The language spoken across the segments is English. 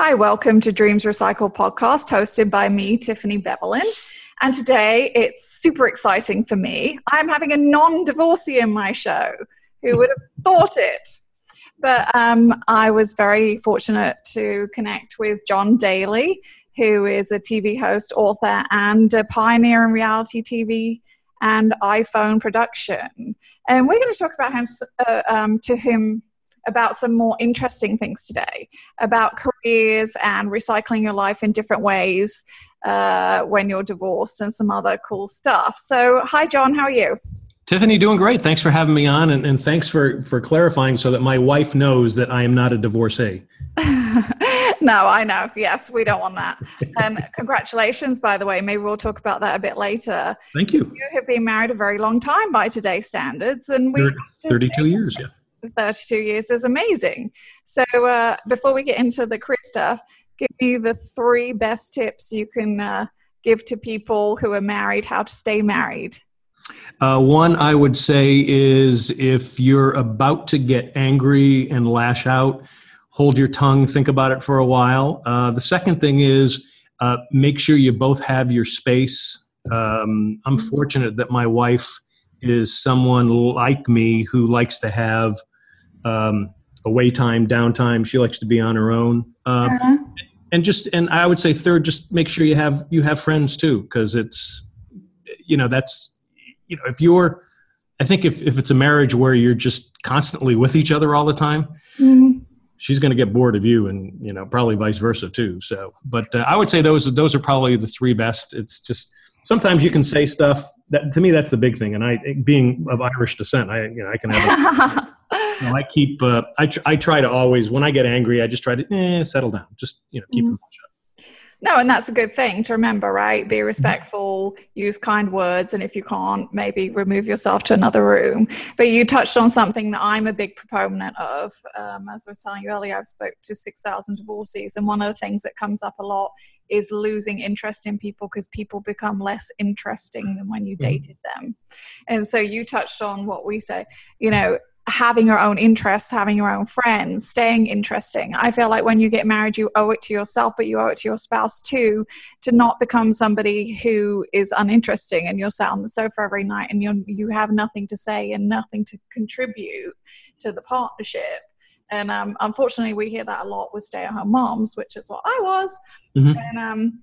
Hi, welcome to Dreams Recycle podcast hosted by me, Tiffany Beverlin. And today it's super exciting for me. I'm having a non divorcee in my show. Who would have thought it? But um, I was very fortunate to connect with John Daly, who is a TV host, author, and a pioneer in reality TV and iPhone production. And we're going to talk about him uh, um, to him about some more interesting things today about careers and recycling your life in different ways uh, when you're divorced and some other cool stuff. So, hi, John, how are you? Tiffany, doing great. Thanks for having me on, and, and thanks for for clarifying so that my wife knows that I am not a divorcee. no, I know. Yes, we don't want that. And congratulations, by the way. Maybe we'll talk about that a bit later. Thank you. You have been married a very long time by today's standards, and we 32 years. Yeah. 32 years is amazing. So, uh, before we get into the career stuff, give me the three best tips you can uh, give to people who are married how to stay married. Uh, one I would say is if you're about to get angry and lash out, hold your tongue, think about it for a while. Uh, the second thing is uh, make sure you both have your space. Um, I'm fortunate that my wife is someone like me who likes to have um, away time, downtime. She likes to be on her own. Uh, uh-huh. And just and I would say third, just make sure you have you have friends too, because it's you know that's you know if you're I think if if it's a marriage where you're just constantly with each other all the time. Mm-hmm. She's going to get bored of you, and you know probably vice versa too. So, but uh, I would say those those are probably the three best. It's just sometimes you can say stuff that to me that's the big thing. And I, being of Irish descent, I you know I can have. no, I keep. Uh, I tr- I try to always when I get angry, I just try to eh, settle down. Just you know, keep mm-hmm. No, and that's a good thing to remember, right? Be respectful, use kind words, and if you can't, maybe remove yourself to another room. But you touched on something that I'm a big proponent of. Um, as I was telling you earlier, I've spoke to 6,000 divorcees, and one of the things that comes up a lot is losing interest in people because people become less interesting than when you mm-hmm. dated them. And so you touched on what we say, you know, having your own interests, having your own friends, staying interesting. I feel like when you get married, you owe it to yourself, but you owe it to your spouse too, to not become somebody who is uninteresting and you're sat on the sofa every night and you you have nothing to say and nothing to contribute to the partnership. And um, unfortunately, we hear that a lot with stay-at-home moms, which is what I was. Mm-hmm. And um,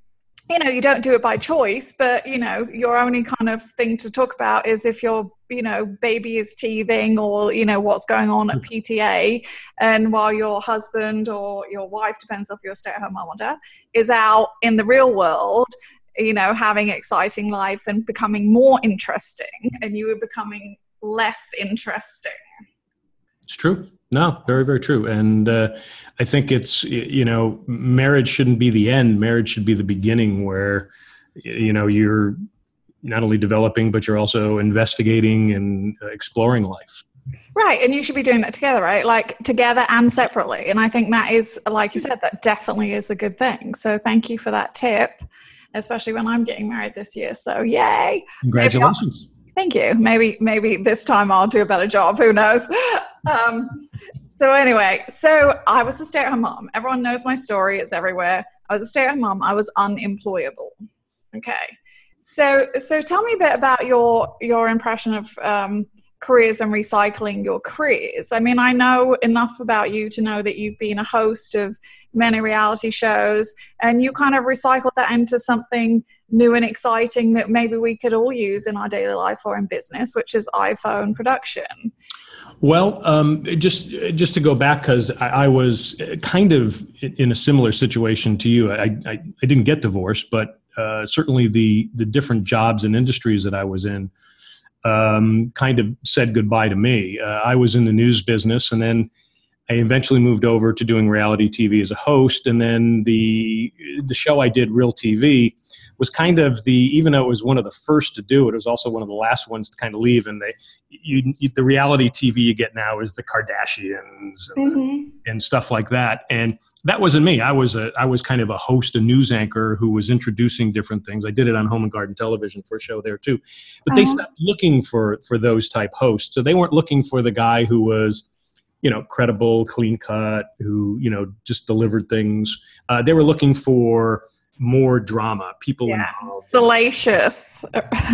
you know you don't do it by choice but you know your only kind of thing to talk about is if your you know baby is teething or you know what's going on at hmm. pta and while your husband or your wife depends if you're a stay-at-home mom or dad is out in the real world you know having exciting life and becoming more interesting and you are becoming less interesting it's true no, very, very true. And uh, I think it's, you know, marriage shouldn't be the end. Marriage should be the beginning where, you know, you're not only developing, but you're also investigating and exploring life. Right. And you should be doing that together, right? Like together and separately. And I think that is, like you said, that definitely is a good thing. So thank you for that tip, especially when I'm getting married this year. So yay. Congratulations. Thank you. Maybe maybe this time I'll do a better job. Who knows? Um, so anyway, so I was a stay-at-home mom. Everyone knows my story; it's everywhere. I was a stay-at-home mom. I was unemployable. Okay. So so tell me a bit about your your impression of um, careers and recycling your careers. I mean, I know enough about you to know that you've been a host of many reality shows and you kind of recycled that into something new and exciting that maybe we could all use in our daily life or in business, which is iPhone production. Well, um, just just to go back because I, I, was kind of in a similar situation to you. I, I, I didn't get divorced, but uh, certainly the the different jobs and industries that I was in um, kind of said goodbye to me. Uh, I was in the news business, and then I eventually moved over to doing reality TV as a host. And then the the show I did, Real TV, was kind of the even though it was one of the first to do it, it was also one of the last ones to kind of leave. And they, you, you, the reality TV you get now is the Kardashians and, mm-hmm. and stuff like that. And that wasn't me. I was a I was kind of a host, a news anchor who was introducing different things. I did it on Home and Garden Television for a show there too. But uh-huh. they stopped looking for for those type hosts. So they weren't looking for the guy who was you know, credible, clean cut, who you know just delivered things. Uh, they were looking for more drama, people Yeah. involved. Salacious.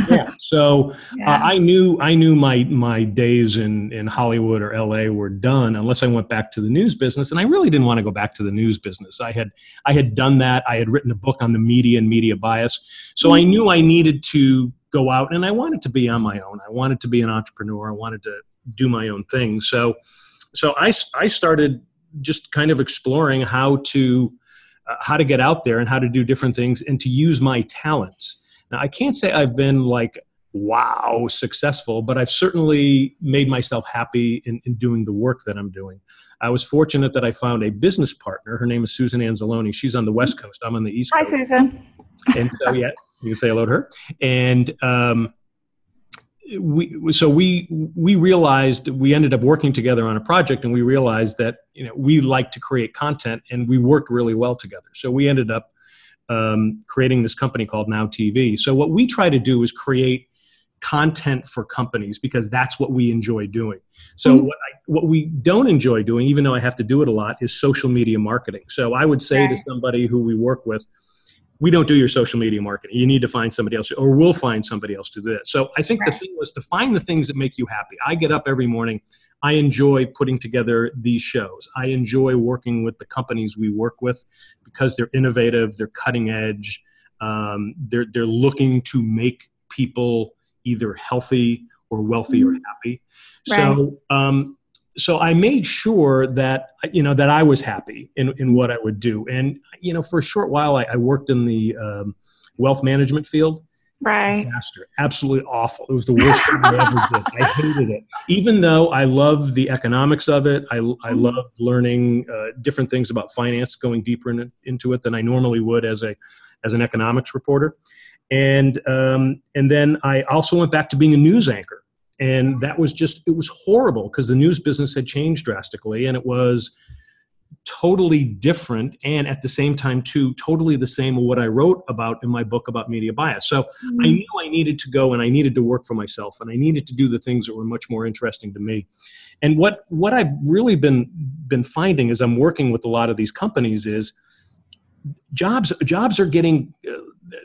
yeah. So Yeah. uh, I knew I knew my my days in in Hollywood or LA were done unless I went back to the news business, and I really didn't want to go back to the news business. I had I had done that. I had written a book on the media and media bias, so I knew I needed to go out and I wanted to be on my own. I wanted to be an entrepreneur. I wanted to do my own thing. So so I I started just kind of exploring how to uh, how to get out there and how to do different things and to use my talents. Now I can't say I've been like wow successful but i've certainly made myself happy in, in doing the work that i'm doing. I was fortunate that i found a business partner. Her name is susan anzalone. She's on the west coast. I'm on the east Hi, Susan. and so yeah you can say hello to her. And um, we so we we realized we ended up working together on a project and we realized that you know we like to create content and we worked really well together. So we ended up um, creating this company called now tv so what we try to do is create content for companies because that's what we enjoy doing. So Mhm. what I, what we don't enjoy doing even though i have to do it a lot is social media marketing. So i would say to somebody who we work with we don't do your social media marketing. You need to find somebody else, or we'll find somebody else to do that. So I think the thing was to find the things that make you happy. I get up every morning. I enjoy putting together these shows. I enjoy working with the companies we work with because they're innovative, they're cutting edge, um, they're they're looking to make people either healthy or wealthy or Mhm. happy. Right. So um, so I made sure that you know that I was happy in in what I would do, and you know for a short while I, I worked in the um, wealth management field. Right. Disaster, absolutely awful. It was the worst thing I ever did. I hated it, even though I love the economics of it. I I Mhm. love learning uh, different things about finance, going deeper in, into it than I normally would as a as an economics reporter, and um, and then I also went back to being a news anchor and that was just it was horrible because the news business had changed drastically and it was totally different and at the same time too totally the same of what i wrote about in my book about media bias. So i knew i needed to go and i needed to work for myself and i needed to do the things that were much more interesting to me. And what what i've really been been finding as i'm working with a lot of these companies is jobs jobs are getting uh,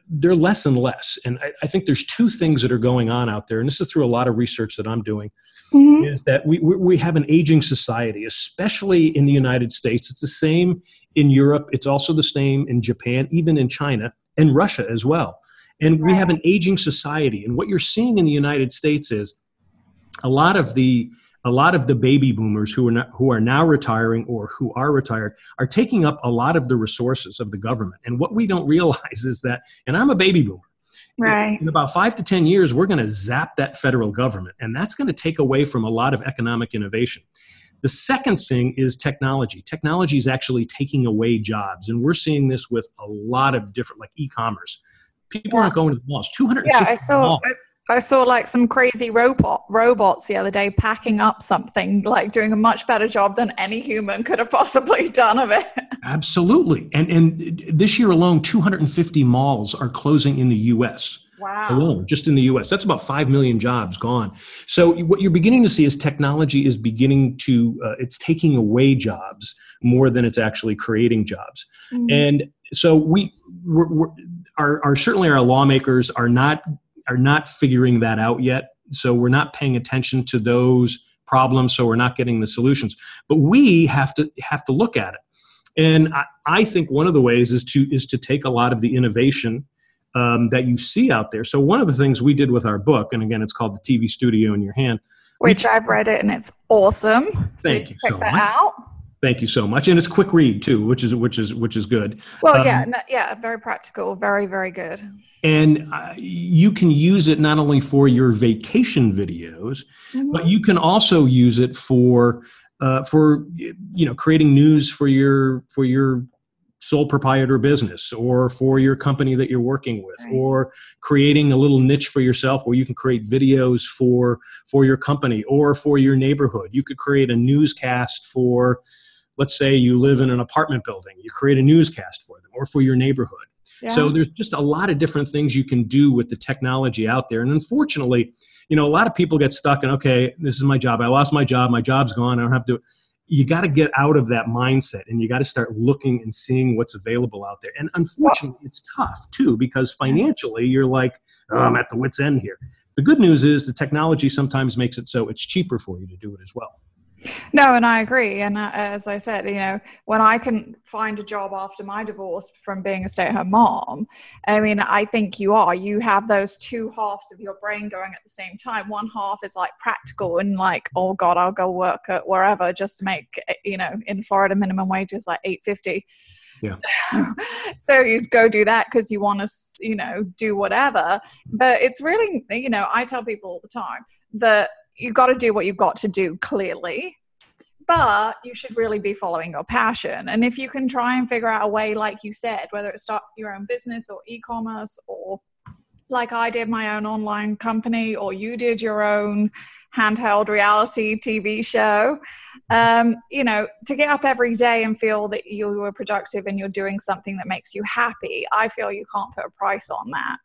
they're less and less and I, I think there's two things that are going on out there and this is through a lot of research that i'm doing Mhm. is that we, we we have an aging society, especially in the United States. It's the same in Europe. It's also the same in Japan, even in China and Russia as well. And we have an aging society. And what you're seeing in the United States is a lot of the a lot of the baby boomers who are not, who are now retiring or who are retired are taking up a lot of the resources of the government. And what we don't realize is that, and I'm a baby boomer Right. in about five to 10 years, we're going to zap that federal government, and that's going to take away from a lot of economic innovation. The second thing is technology. Technology is actually taking away jobs, and we're seeing this with a lot of different, like e commerce. People Yeah. aren't going to the malls. 250 Yeah, I saw. malls. Uh, I, saw like some crazy robot robots the other day packing up something, like doing a much better job than any human could have possibly done of it. Absolutely. And, and this year alone, 250 malls are closing in the US. Wow. alone, just in the US. That's about 5 million jobs gone. So what you're beginning to see is technology is beginning to, uh, it's taking away jobs more than it's actually creating jobs. Mm. And so we, we're, we're, our, our, certainly our lawmakers are not, are not figuring that out yet. So we're not paying attention to those problems. So we're not getting the solutions, but we have to, have to look at it. And I, I think one of the ways is to, is to take a lot of the innovation um, that you see out there. So one of the things we did with our book, and again, it's called the TV Studio in Your Hand. Which I've read it and it's awesome. So Thank you you check so that much. out. Thank you so much, and it's quick read too, which is which is which is good. Well, Um, yeah, no, yeah, very practical, very, very good. And uh, you can use it not only for your vacation videos, Mhm. but you can also use it for uh, for you know creating news for your for your sole proprietor business or for your company that you're working with Right. or creating a little niche for yourself where you can create videos for for your company or for your neighborhood you could create a newscast for let's say you live in an apartment building you create a newscast for them or for your neighborhood Yeah. so there's just a lot of different things you can do with the technology out there. And unfortunately, you know, a lot of people get stuck in, okay, this is my job. I lost my job. My job's gone. I don't have to. You got to get out of that mindset and you got to start looking and seeing what's available out there. And unfortunately, it's tough too because financially you're like, oh, I'm at the wit's end here. The good news is the technology sometimes makes it so it's cheaper for you to do it as well. No, and I agree. And uh, as I said, you know, when I can find a job after my divorce from being a stay at home mom, I mean, I think you are. You have those two halves of your brain going at the same time. One half is like practical and like, oh God, I'll go work at wherever just to make, eh, you know, in Florida, minimum wage is like 850 yeah. So, so you go do that because you want to, you know, do whatever. But it's really, you know, I tell people all the time that you got to do what you've got to do clearly but you should really be following your passion. And if you can try and figure out a way like you said whether it's start your own business or e-commerce or like i did my own online company or you did your own handheld reality tv show um, you know to get up every day and feel that you were productive and you're doing something that makes you happy i feel you can't put a price on that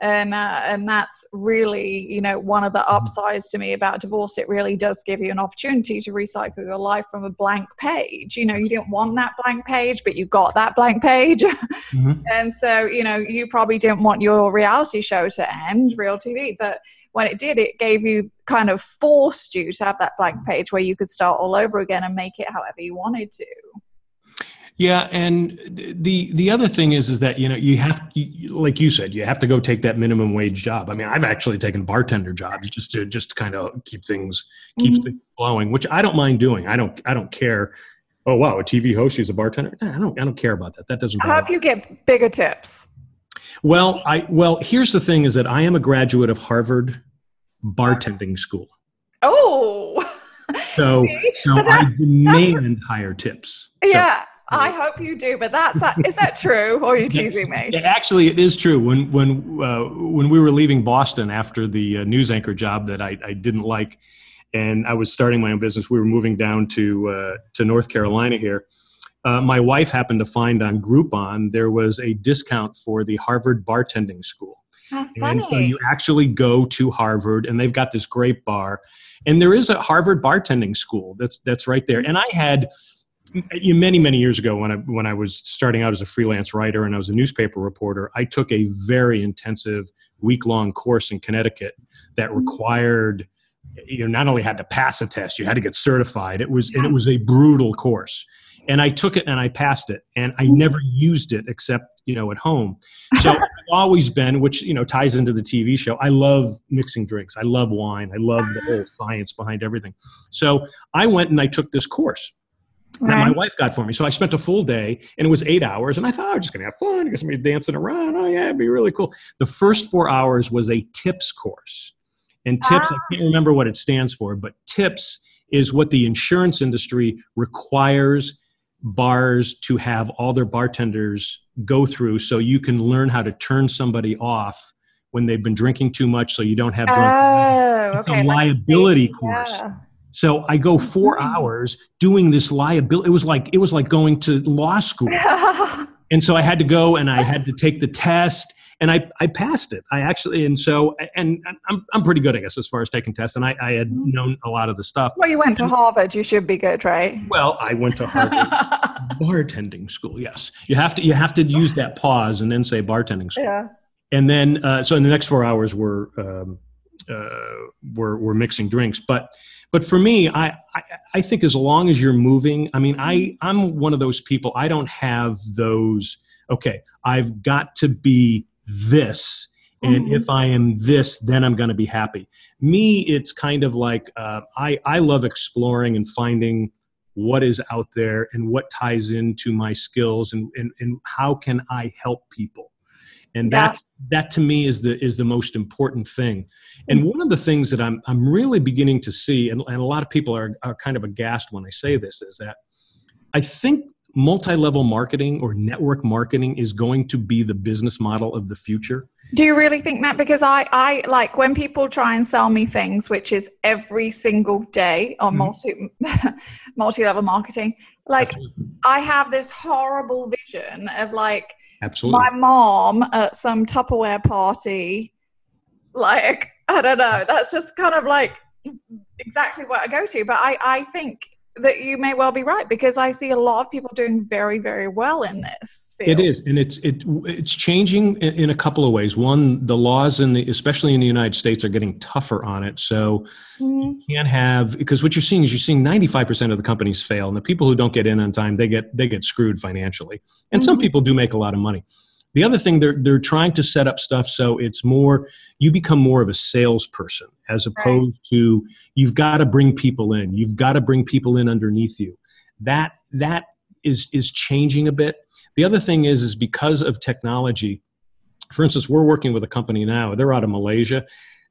and uh, and that's really you know one of the mm-hmm. upsides to me about divorce. It really does give you an opportunity to recycle your life from a blank page. You know you didn't want that blank page but you got that blank page. Mm-hmm. and so you know you probably didn't want your reality show to end real tv but when it did it gave you kind of forced you to have that blank page where you could start all over again and make it however you wanted to yeah, and the the other thing is is that you know you have like you said you have to go take that minimum wage job. I mean, I've actually taken bartender jobs just to just kind of keep things keep mm-hmm. things flowing, which I don't mind doing. I don't I don't care. Oh wow, a TV host is a bartender. I don't I don't care about that. That doesn't. How do you get bigger tips? Well, I well here's the thing: is that I am a graduate of Harvard bartending school. Oh. So so I demand higher tips. Yeah. I hope you do, but that's is that true, or are you teasing me? Yeah, actually, it is true. When when uh, when we were leaving Boston after the uh, news anchor job that I, I didn't like, and I was starting my own business, we were moving down to uh, to North Carolina here. Uh, my wife happened to find on Groupon there was a discount for the Harvard bartending school. How funny. And so you actually go to Harvard, and they've got this great bar, and there is a Harvard bartending school that's that's right there. And I had many many years ago when I when I was starting out as a freelance writer and I was a newspaper reporter, I took a very intensive week long course in Connecticut that mm-hmm. required you know, not only had to pass a test, you had to get certified. It was and it was a brutal course. And I took it and I passed it, and I mm-hmm. never used it except you know at home. So I've always been, which you know ties into the TV show. I love mixing drinks. I love wine. I love the whole science behind everything. So I went and I took this course Right. that my wife got for me. So I spent a full day and it was eight hours. And I thought, oh, I'm just going to have fun. I guess somebody dancing around. Oh, yeah, it'd be really cool. The first four hours was a tips course. And tips, ah. I can't remember what it stands for, but tips is what the insurance industry requires bars to have all their bartenders go through so you can learn how to turn somebody off when they've been drinking too much so you don't have drunk. Oh, it's okay. a liability course. Yeah. So I go four mm-hmm. hours doing this liability. It was like it was like going to law school. and so I had to go and I had to take the test and I, I passed it. I actually and so and I'm I'm pretty good, I guess, as far as taking tests. And I, I had mm-hmm. known a lot of the stuff. Well, you went to Harvard. You should be good, right? Well, I went to Harvard bartending school. Yes, you have to you have to use that pause and then say bartending school. Yeah. And then uh, so in the next four hours we're um, uh, we're we're mixing drinks, but but for me I, I, I think as long as you're moving i mean i i'm one of those people i don't have those okay i've got to be this and mm-hmm. if i am this then i'm going to be happy. Me it's kind of like uh, i i love exploring and finding what is out there and what ties into my skills and and, and how can i help people and yeah. that that to me is the is the most important thing and one of the things that i'm i'm really beginning to see and, and a lot of people are, are kind of aghast when i say this is that i think multi-level marketing or network marketing is going to be the business model of the future do you really think that because i i like when people try and sell me things which is every single day on mm-hmm. multi multi-level marketing like Absolutely. i have this horrible vision of like Absolutely. My mom at some Tupperware party, like, I don't know, that's just kind of like exactly what I go to. But I, I think that you may well be right because I see a lot of people doing very, very well in this. Field. It is, and it's it it's changing in, in, a couple of ways. One, the laws in the especially in the United States are getting tougher on it. So mm-hmm. you can't have because what you're seeing is you're seeing 95 percent of the companies fail, and the people who don't get in on time they get they get screwed financially. And mm-hmm. some people do make a lot of money. The other thing they're they're trying to set up stuff so it's more you become more of a salesperson as opposed right. to you've got to bring people in. You've got to bring people in underneath you. That that is is changing a bit. The other thing is is because of technology. For instance, we're working with a company now. They're out of Malaysia.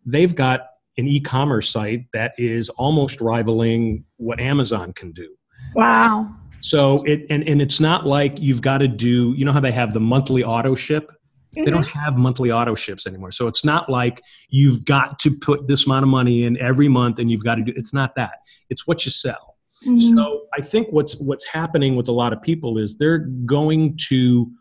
They've got an e-commerce site that is almost rivaling what Amazon can do. Wow. So it and, and it's not like you've got to do, you know how they have the monthly auto ship? Mm-hmm. They don't mm-hmm. have monthly auto ships anymore. So it's not like you've got to put this amount of money in every month and you've got to do it's not that. It's what you sell. Mm-hmm. So I think what's what's happening with a lot of people is they're going to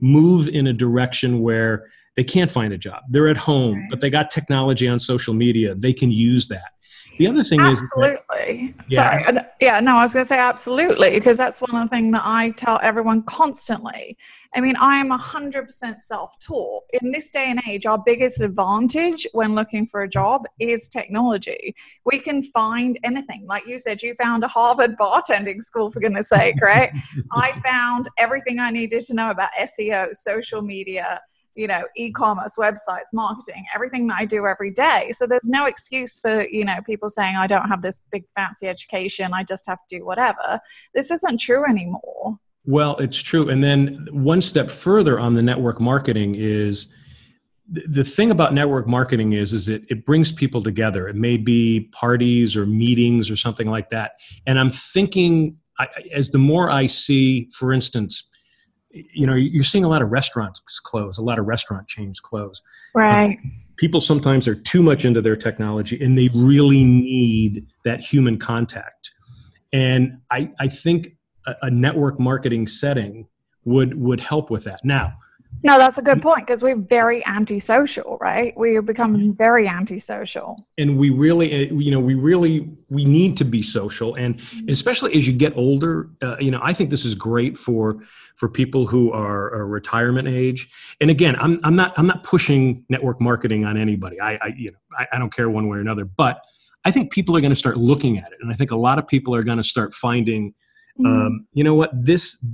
move in a direction where they can't find a job. They're at home, right. but they got technology on social media. They can use that. The other thing absolutely. is absolutely. Yeah. Sorry, yeah, no, I was going to say absolutely because that's one of the things that I tell everyone constantly. I mean, I am hundred percent self-taught. In this day and age, our biggest advantage when looking for a job is technology. We can find anything. Like you said, you found a Harvard bartending school for goodness sake, right? I found everything I needed to know about SEO, social media you know e-commerce websites marketing everything that i do every day. So there's no excuse for you know people saying i don't have this big fancy education i just have to do whatever. This isn't true anymore. Well it's true. And then one step further on the network marketing is the thing about network marketing is is it, it brings people together. It may be parties or meetings or something like that. And i'm thinking I, as the more i see for instance you know you're seeing a lot of restaurants close a lot of restaurant chains close. Right. Um, people sometimes are too much into their technology and they really need that human contact. And i i think a, a network marketing setting would would help with that. Now no, that's a good point because we're very antisocial, right? We are becoming very antisocial. And we really, eh, you know, we really we need to be social, and mm-hmm. especially as you get older, uh, you know, I think this is great for for people who are, are retirement age. And again, I'm I'm not I'm not pushing network marketing on anybody. I, I you know I, I don't care one way or another, but I think people are going to start looking at it, and I think a lot of people are going to start finding Mm-hmm. Um, you know what? This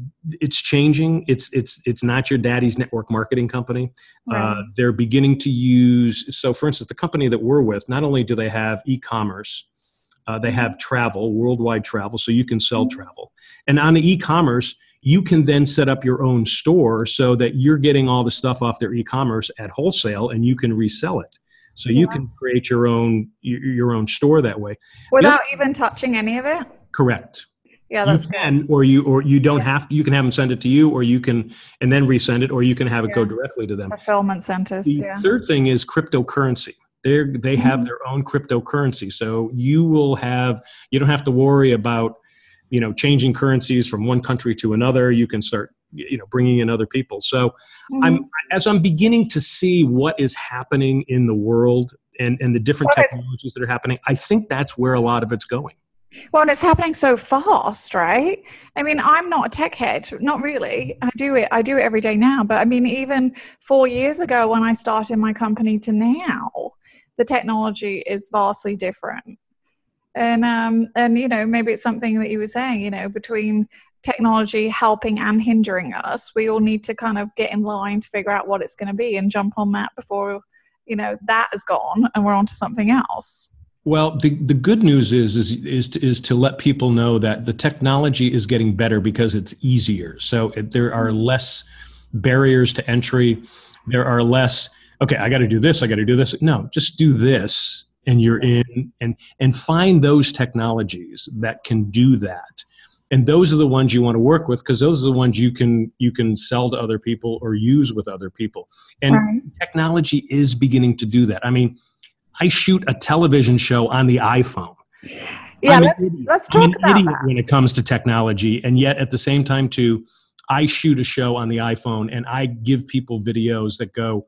it's changing. It's it's it's not your daddy's network marketing company. Uh, right. Uh, they're beginning to use. So, for instance, the company that we're with, not only do they have e-commerce, uh, they mm-hmm. have travel, worldwide travel, so you can sell mm-hmm. travel. And on the e-commerce, you can then set up your own store so that you're getting all the stuff off their e-commerce at wholesale, and you can resell it. So yeah. you can create your own your own store that way without even touching any of it. Correct yeah that's you can or you or you don't yeah. have to, you can have them send it to you or you can and then resend it or you can have it yeah. go directly to them fulfillment centers the yeah. third thing is cryptocurrency they they have mm-hmm. their own cryptocurrency so you will have you don't have to worry about you know changing currencies from one country to another you can start you know bringing in other people so mm-hmm. i'm as i'm beginning to see what is happening in the world and and the different what technologies is, that are happening i think that's where a lot of it's going well, and it's happening so fast, right? I mean, I'm not a tech head, not really. I do it, I do it every day now. But I mean, even four years ago when I started my company to now, the technology is vastly different. And um, and you know, maybe it's something that you were saying, you know, between technology helping and hindering us, we all need to kind of get in line to figure out what it's going to be and jump on that before you know that is gone and we're on to something else. Well, the, the good news is, is is to, is to let people know that the technology is getting better because it's easier. So it, there are less barriers to entry. There are less. Okay, I got to do this. I got to do this. No, just do this, and you're in. And and find those technologies that can do that. And those are the ones you want to work with because those are the ones you can you can sell to other people or use with other people. And right. technology is beginning to do that. I mean I shoot a television show on the iPhone. Yeah, let's, let's talk about that. when it comes to technology, and yet at the same time, too, I shoot a show on the iPhone, and I give people videos that go,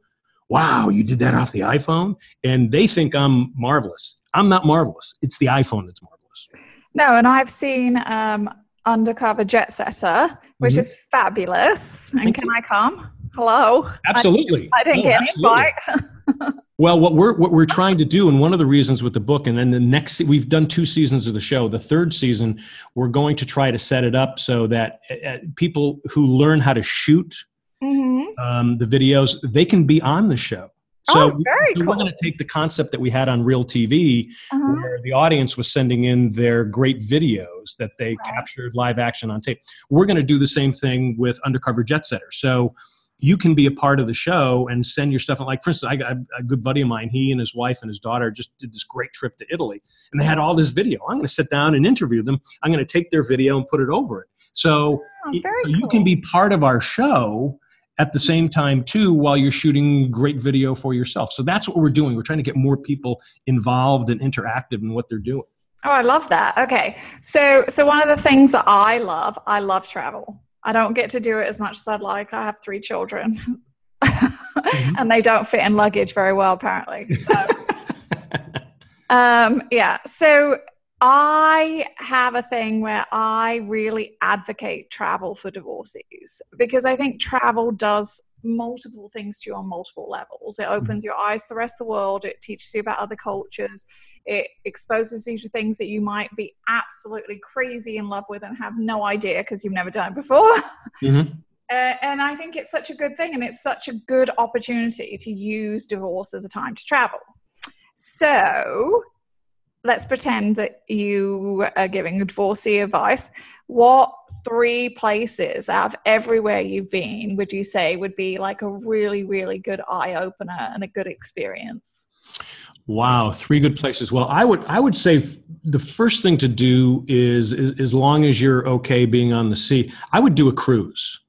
"Wow, you did that off the iPhone," and they think I'm marvelous. I'm not marvelous. It's the iPhone that's marvelous. No, and I've seen um, Undercover Jet Setter, which Mhm. is fabulous. And Thank can I come? Hello. Absolutely. I didn't Oh, get an invite. Well, what we're what we're trying to do, and one of the reasons with the book, and then the next we've done two seasons of the show. The third season, we're going to try to set it up so that uh, uh, people who learn how to shoot hmm um, the videos, they can be on the show. So oh, very we- cool. we're going to take the concept that we had on Real TV, Uh-huh. where the audience was sending in their great videos that they Right. captured live action on tape. We're going to do the same thing with Undercover Jet Setter. So you can be a part of the show and send your stuff. Like, for instance, I got a good buddy of mine, he and his wife and his daughter just did this great trip to Italy, and they had all this video. I'm going to sit down and interview them. I'm going to take their video and put it over it. So Oh, very you cool. can be part of our show at the same time too while you're shooting great video for yourself so that's what we're doing we're trying to get more people involved and interactive in what they're doing Oh, I love that. Okay. So so one of the things that I love, I love travel. I don't get to do it as much as I'd like. I have three children. and they don't fit in luggage very well apparently. So um yeah. So I have a thing where I really advocate travel for divorcees because I think travel does multiple things to you on multiple levels. It opens your eyes to the rest of the world, it teaches you about other cultures, it exposes you to things that you might be absolutely crazy in love with and have no idea because you've never done it before. Mhm. Uh, and I think it's such a good thing, and it's such a good opportunity to use divorce as a time to travel. So let's pretend that you are giving a divorcee advice. What three places out of everywhere you've been would you say would be like a really, really good eye opener and a good experience? wow three good places well i would i would say the first thing to do is, is as long as you're okay being on the sea i would do a cruise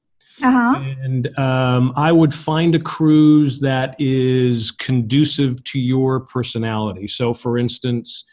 Uh huh. and um, I would find a cruise that is conducive to your personality. So, for instance,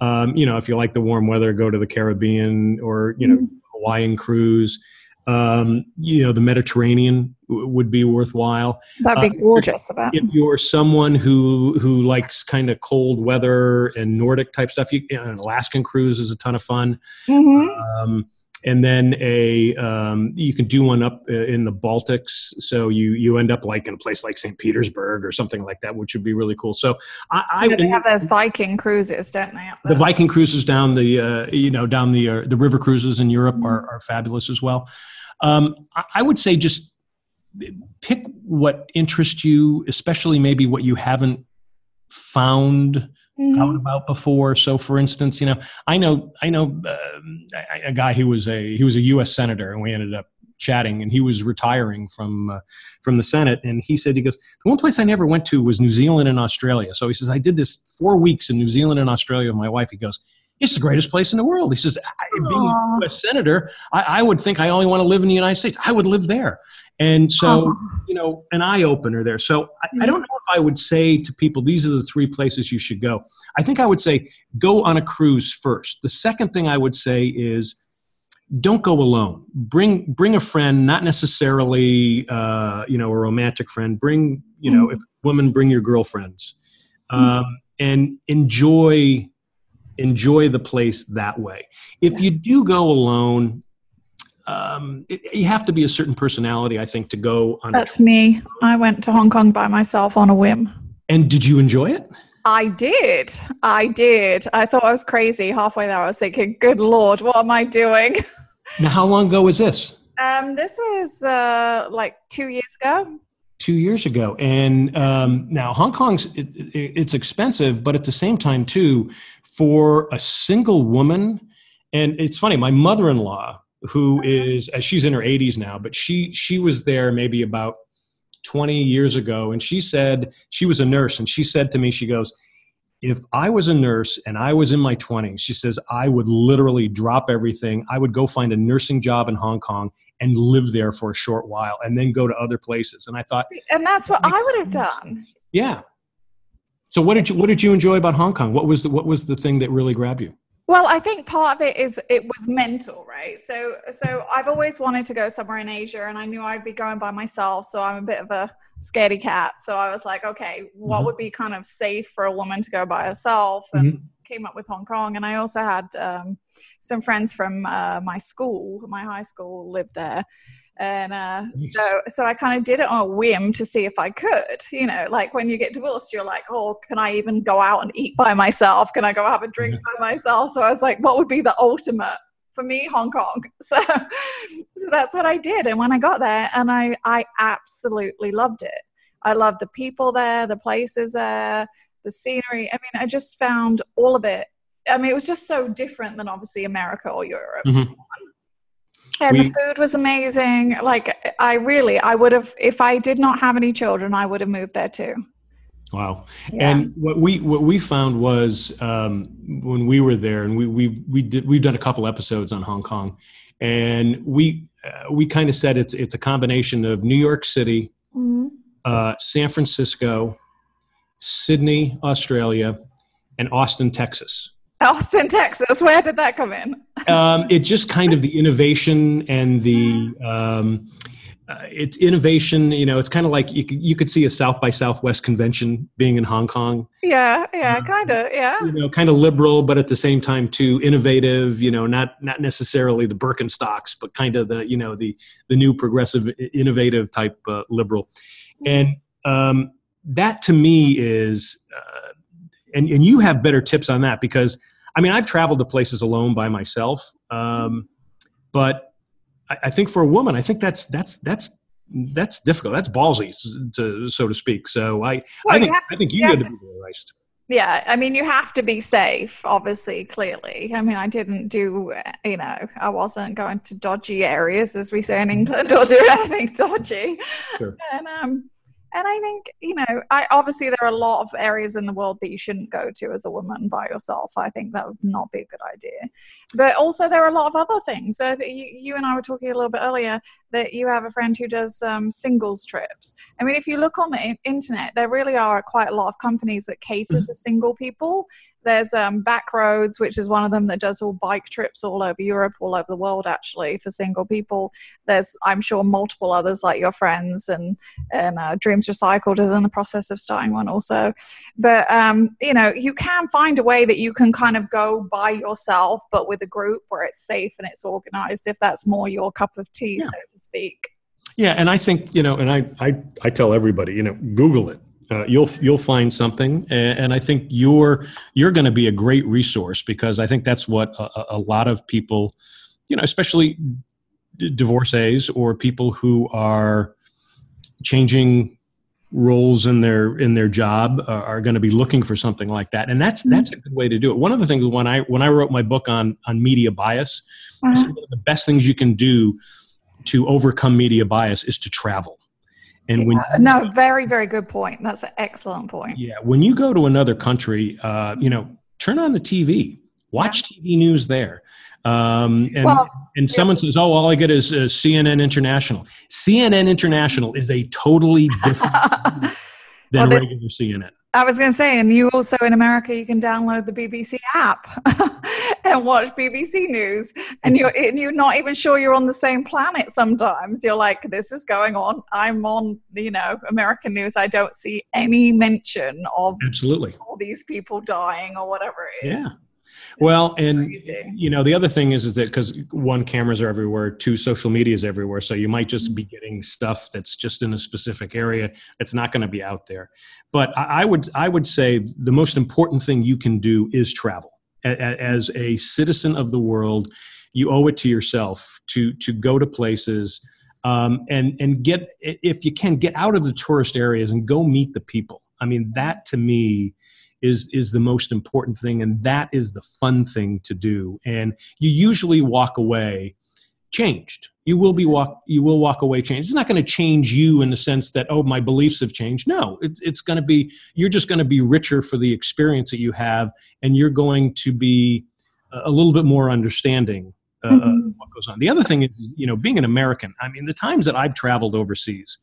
um, you know, if you like the warm weather, go to the Caribbean or you know Hawaiian cruise. Um, you know, the Mediterranean w- would be worthwhile. That'd be Uh, gorgeous. About If you're someone who who likes kind of cold weather and Nordic type stuff, you, an Alaskan cruise is a ton of fun. hmm Um, and then a um, you can do one up uh, in the Baltics, so you you end up like in a place like St. Petersburg or something like that, which would be really cool. So I, I they have those Viking cruises, don't they? The? Viking cruises down the uh, you know down the uh, the river cruises in Europe are, are fabulous as well. Um, I, I would say just pick what interests you, especially maybe what you haven't found Mhm. out about before. So, for instance, you know, I know, I know a, a guy who was a he was a U.S. senator, and we ended up chatting, and he was retiring from uh, from the Senate, and he said, he goes, the one place I never went to was New Zealand and Australia. So he says, I did this four weeks in New Zealand and Australia with my wife. He goes. It's the greatest place in the world. He says, I, being a U.S. senator, I, I would think I only want to live in the United States. I would live there. And so, Aw. you know, an eye opener there. So I, I don't know if I would say to people, these are the three places you should go. I think I would say go on a cruise first. The second thing I would say is don't go alone. Bring bring a friend, not necessarily uh, you know a romantic friend. Bring you know if women bring your girlfriends, um, and enjoy enjoy the place that way. If you do go alone. Um, it, you have to be a certain personality, I think, to go on. A That's me. I went to Hong Kong by myself on a whim. and did you enjoy it? I did. I did. I thought I was crazy. Halfway there, I was thinking, good Lord, what am I doing? Now, how long ago was this? Um, this was uh, like two years ago. two years ago and um, now hong kong's it, it, it's expensive but at the same time too for a single woman and it's funny my mother-in-law who is she's in her 80s now but she she was there maybe about 20 years ago and she said she was a nurse and she said to me she goes if i was a nurse and i was in my 20s she says i would literally drop everything i would go find a nursing job in hong kong and live there for a short while and then go to other places and i thought And that's what I would have done. yeah. So what did you what did you enjoy about Hong Kong? What was the, what was the thing that really grabbed you? Well, I think part of it is it was mental, right? So, so I've always wanted to go somewhere in Asia, and I knew I'd be going by myself. So I'm a bit of a scaredy cat. So I was like, okay, what Mhm. would be kind of safe for a woman to go by herself? And came up with Hong Kong, and I also had um, some friends from uh, my school, my high school, lived there, and uh, so so I kind of did it on a whim to see if I could. You know, like when you get divorced, you're like, oh, can I even go out and eat by myself? Can I go have a drink by myself? So I was like, what would be the ultimate? For me, Hong Kong. So, so that's what I did. And when I got there, and I, I absolutely loved it. I loved the people there, the places there, the scenery. I mean, I just found all of it. I mean, it was just so different than obviously America or Europe. Mm-hmm. And we, the food was amazing. Like, I really, I would have, if I did not have any children, I would have moved there too. Wow. Yeah. And what we what we found was um, when we were there, and we we we did we've done a couple episodes on Hong Kong, and we uh, we kind of said it's it's a combination of New York City, mm-hmm. uh, San Francisco, Sydney, Australia, and Austin, Texas. Austin, Texas. Where did that come in? um, it just kind of the innovation and the um, uh, it's innovation. You know, it's kind of like you could, you could see a South by Southwest convention being in Hong Kong. Yeah, yeah, uh, kind of, yeah. You know, kind of liberal, but at the same time too innovative. You know, not not necessarily the Birkenstocks, but kind of the you know the the new progressive, innovative type uh, liberal, and um, that to me is, uh, and and you have better tips on that because I mean I've traveled to places alone by myself, um, but I, I think for a woman, I think that's that's that's that's difficult. That's ballsy, to, so to speak. So I, well, I think to, I think you, you to, to be realized. Yeah, I mean, you have to be safe, obviously, clearly. I mean, I didn't do, you know, I wasn't going to dodgy areas, as we say in England, or do anything dodgy. Sure. And um, and I think, you know, I obviously there are a lot of areas in the world that you shouldn't go to as a woman by yourself. I think that would not be a good idea. But also there are a lot of other things. So you, you and I were talking a little bit earlier that you have a friend who does um, singles trips. I mean, if you look on the internet, there really are quite a lot of companies that cater mm-hmm. to single people there's um, Backroads, which is one of them that does all bike trips all over Europe, all over the world, actually, for single people. There's, I'm sure, multiple others like your friends, and and uh, Dreams Recycled is in the process of starting one also. But um, you know, you can find a way that you can kind of go by yourself, but with a group where it's safe and it's organized. If that's more your cup of tea, yeah. so to speak. Yeah, and I think you know, and I I I tell everybody, you know, Google it uh, you'll you'll find something, and, and I think you're you're going to be a great resource because I think that's what a, a lot of people, you know, especially divorcees or people who are changing roles in their in their job are, are going to be looking for something like that. And that's that's a good way to do it. One of the things when i when i wrote my book on on media bias uh-huh. one of the best things you can do to overcome media bias is to travel and when no, very very good point. That's an excellent point. Yeah, when you go to another country, uh, you know, turn on the TV, watch yeah. TV news there. Um, and well, and someone says, "Oh, all I get is uh, CNN International." CNN International is a totally different than well, regular CNN. I was going to say, and you also in America, you can download the BBC app and watch BBC News, and you're and you're not even sure you're on the same planet. Sometimes you're like, "This is going on. I'm on, you know, American news. I don't see any mention of absolutely all these people dying or whatever it is." Yeah, well, and crazy. you know the other thing is is that because one cameras are everywhere, two social media is everywhere, so you might just be mm-hmm. getting stuff that's just in a specific area that's not going to be out there. But I, I would I would say the most important thing you can do is travel. As a citizen of the world, you owe it to yourself to to go to places um, and and get if you can get out of the tourist areas and go meet the people. I mean that to me is is the most important thing and that is the fun thing to do and you usually walk away changed. You will be walk you will walk away changed. It's not going to change you in the sense that oh my beliefs have changed. No it, it's going to be you're just going to be richer for the experience that you have and you're going to be a little bit more understanding uh, mm-hmm. what goes on. The other thing is you know being an american i mean the times that i've traveled overseas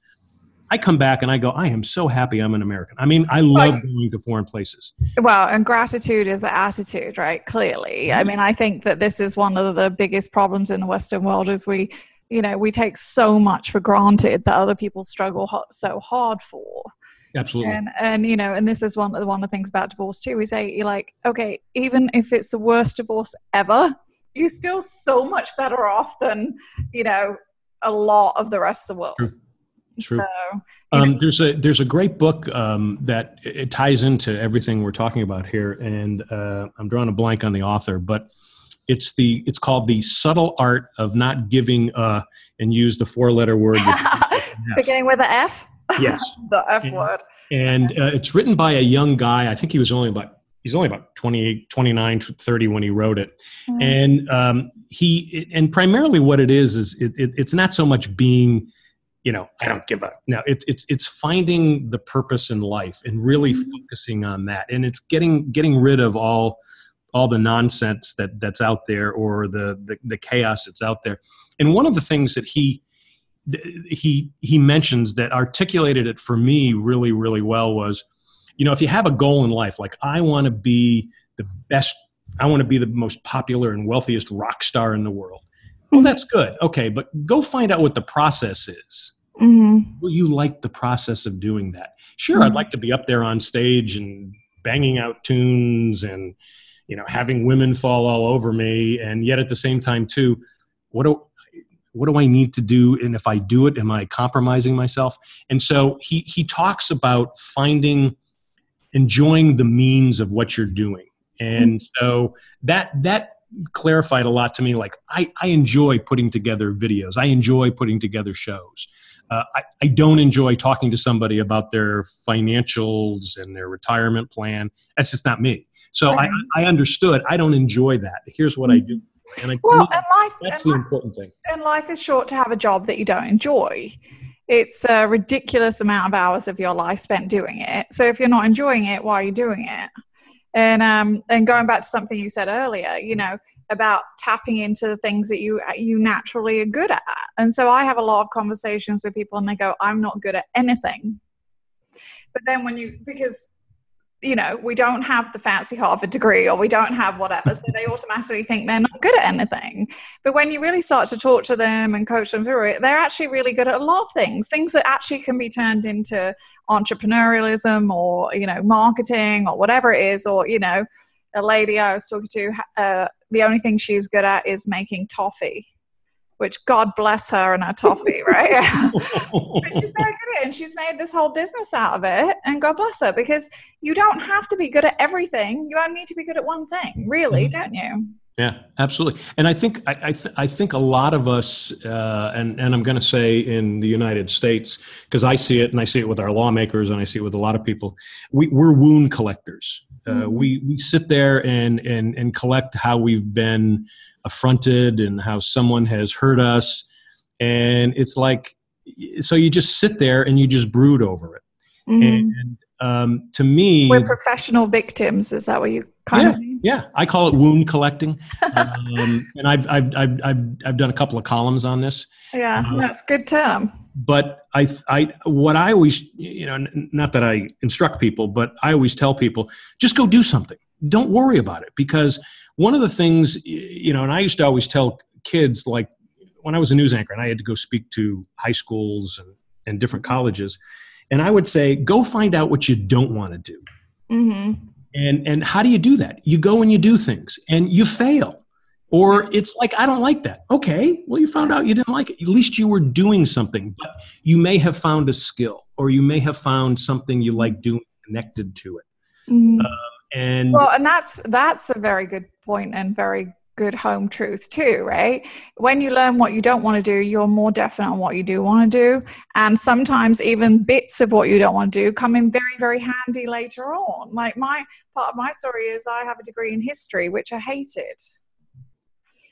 I come back and I go, I am so happy I'm an American. I mean, I love like, going to foreign places. Well, and gratitude is the attitude, right? Clearly. I mean, I think that this is one of the biggest problems in the Western world is we, you know, we take so much for granted that other people struggle so hard for. Absolutely. And and you know, and this is one of the one of the things about divorce too. We say you're like, okay, even if it's the worst divorce ever, you're still so much better off than you know a lot of the rest of the world. True. True. So, um, there's a there's a great book um, that it ties into everything we're talking about here, and uh, I'm drawing a blank on the author, but it's the it's called the subtle art of not giving uh, and use the four letter word beginning with an F. Yes, the F and, word. And uh, it's written by a young guy. I think he was only about he's only about 28 29 30 when he wrote it mm. and um, he and primarily what it is is it, it, it's not so much being you know i don't give up. Now it's it's it's finding the purpose in life and really mm. focusing on that. And it's getting getting rid of all all the nonsense that that's out there or the, the the chaos that's out there. And one of the things that he he he mentions that articulated it for me really really well was you know if you have a goal in life like i want to be the best i want to be the most popular and wealthiest rock star in the world well that's good okay but go find out what the process is mm-hmm. will you like the process of doing that sure mm-hmm. i'd like to be up there on stage and banging out tunes and you know having women fall all over me and yet at the same time too what do what do I need to do? And if I do it, am I compromising myself? And so he he talks about finding, enjoying the means of what you're doing. And mm-hmm. so that that clarified a lot to me. Like I, I enjoy putting together videos. I enjoy putting together shows. Uh, I, I don't enjoy talking to somebody about their financials and their retirement plan. That's just not me. So I, I understood. I don't enjoy that. Here's what I mm-hmm. do and I well, and life, that's and the life, important thing. And life is short to have a job that you don't enjoy. It's a ridiculous amount of hours of your life spent doing it. So if you're not enjoying it, why are you doing it? And um, and going back to something you said earlier, you know, about tapping into the things that you you naturally are good at. And so I have a lot of conversations with people, and they go, "I'm not good at anything." But then when you because you know, we don't have the fancy Harvard degree or we don't have whatever. So they automatically think they're not good at anything. But when you really start to talk to them and coach them through it, they're actually really good at a lot of things, things that actually can be turned into entrepreneurialism or, you know, marketing or whatever it is. Or, you know, a lady I was talking to, uh, the only thing she's good at is making toffee which God bless her and her toffee, right? but she's very good at it and she's made this whole business out of it. And God bless her because you don't have to be good at everything. You only need to be good at one thing, really, mm-hmm. don't you? Yeah, absolutely. And I think I I, th- I think a lot of us, uh, and and I'm going to say in the United States because I see it and I see it with our lawmakers and I see it with a lot of people. We we're wound collectors. Uh, mm-hmm. We we sit there and and and collect how we've been affronted and how someone has hurt us. And it's like so you just sit there and you just brood over it. Mm-hmm. and um, to me we're professional victims. Is that what you kind yeah, of mean? yeah i call it wound collecting. Um, and I've, I've, I've, I've, I've done a couple of columns on this. Yeah uh, that's good term. but I, I, what I always, you know, not that I instruct people, but I always tell people, just go do something. Don't worry about it because one of the things, you know, and I used to always tell kids, like when I was a news anchor and I had to go speak to high schools and, and different colleges, and I would say, go find out what you don't want to do. Mm-hmm. And, and how do you do that? You go and you do things and you fail. Or it's like, I don't like that. Okay, well, you found out you didn't like it. At least you were doing something, but you may have found a skill or you may have found something you like doing connected to it. Mm-hmm. Um, and well and that's that's a very good point and very good home truth too right? When you learn what you don't want to do you're more definite on what you do want to do. And sometimes even bits of what you don't want to do come in very very handy later on. Like my part of my story is i have a degree in history which i hated.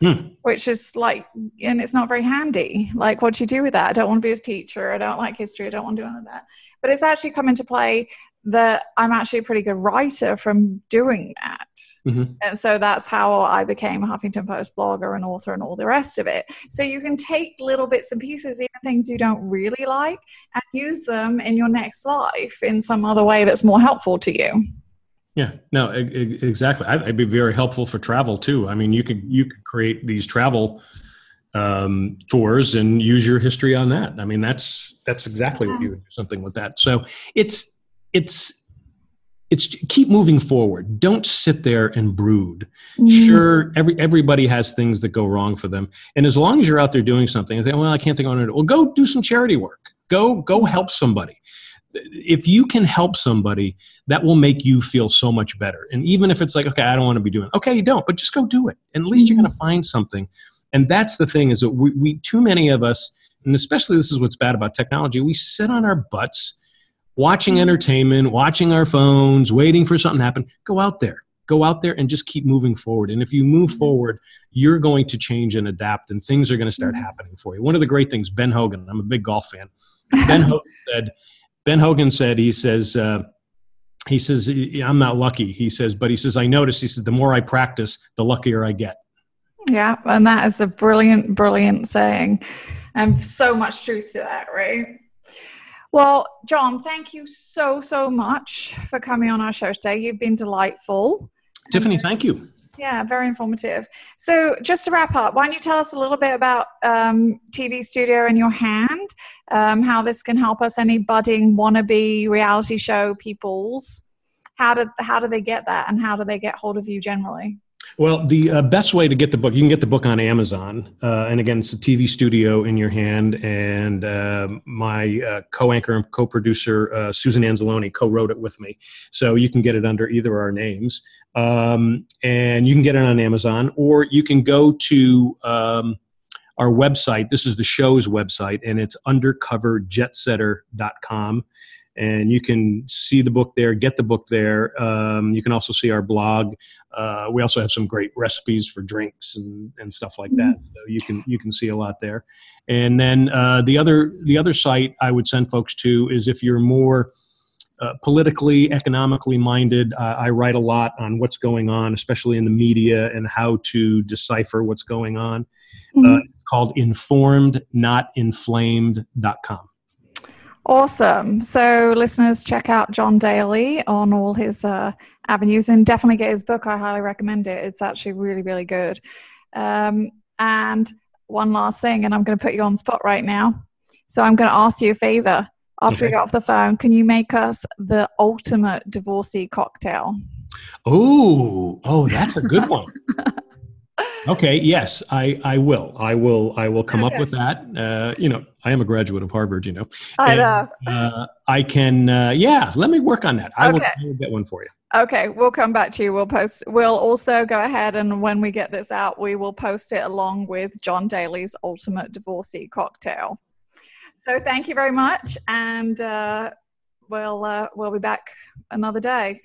Hmm. which is like and it's not very handy. Like what do you do with that? I don't want to be a teacher. I don't like history. I don't want to do any of that. But it's actually come into play that I'm actually a pretty good writer from doing that. Mm-hmm. And so that's how I became a Huffington Post blogger and author and all the rest of it. So you can take little bits and pieces, even things you don't really like, and use them in your next life in some other way that's more helpful to you. Yeah, no, exactly. I'd be very helpful for travel too. I mean, you could you could create these travel um, tours and use your history on that. I mean, that's that's exactly yeah. what you would do something with that. So it's it's it's keep moving forward. Don't sit there and brood. Mm. sure every everybody has things that go wrong for them. And as long as you're out there doing something and say well i can't think of it well go do some charity work. Go go help somebody. If you can help somebody that will make you feel so much better. And even if it's like okay i don't want to be doing it. okay you don't but just go do it. And at least mm. you're going to find something. And that's the thing is that we, we too many of us and especially this is what's bad about technology we sit on our butts watching mm-hmm. entertainment, watching our phones, waiting for something to happen. Go out there. Go out there and just keep moving forward. And if you move mm-hmm. forward, you're going to change and adapt, and things are going to start mm-hmm. happening for you. One of the great things, Ben Hogan, I'm a big golf fan. Ben Hogan said, Ben Hogan said, he says, uh, he says, I'm not lucky. He says, but he says, I notice, he says, the more I practice, the luckier I get. Yeah, and that is a brilliant, brilliant saying. And so much truth to that, right? Well, John, thank you so, so much for coming on our show today. You've been delightful. Tiffany, thank you. Yeah, very informative. So, just to wrap up, why don't you tell us a little bit about um, TV Studio in Your Hand, um, how this can help us, any budding wannabe reality show peoples? How do, how do they get that, and how do they get hold of you generally? Well, the uh, best way to get the book, you can get the book on Amazon. Uh, and again, it's a TV studio in your hand. And uh, my uh, co anchor and co producer, uh, Susan Anzalone, co wrote it with me. So you can get it under either our names. Um, and you can get it on Amazon, or you can go to um, our website. This is the show's website, and it's undercoverjetsetter.com and you can see the book there, get the book there. Um, you can also see our blog. Uh, we also have some great recipes for drinks and, and stuff like that. Mm-hmm. So you can you can see a lot there. And then uh, the other the other site I would send folks to is if you're more uh, politically, economically minded. Uh, I write a lot on what's going on, especially in the media, and how to decipher what's going on. Mm-hmm. Uh, called informednotinflamed.com. Awesome. So, listeners, check out John Daly on all his uh, avenues and definitely get his book. I highly recommend it. It's actually really, really good. Um, and one last thing, and I'm going to put you on spot right now. So, I'm going to ask you a favor. After okay. we get off the phone, can you make us the ultimate divorcee cocktail? Oh, oh, that's a good one. okay yes i i will. I will i will come okay. up with that. Uh, you know i am a graduate of harvard you know. I and, know. uh, i can uh, yeah let me work on that. I, will, I will get one for you. Okay we'll come back to you. We'll post we'll also go ahead and when we get this out we will post it along with john daly's ultimate divorcee cocktail. So thank you very much and uh, we'll uh, we'll be back another day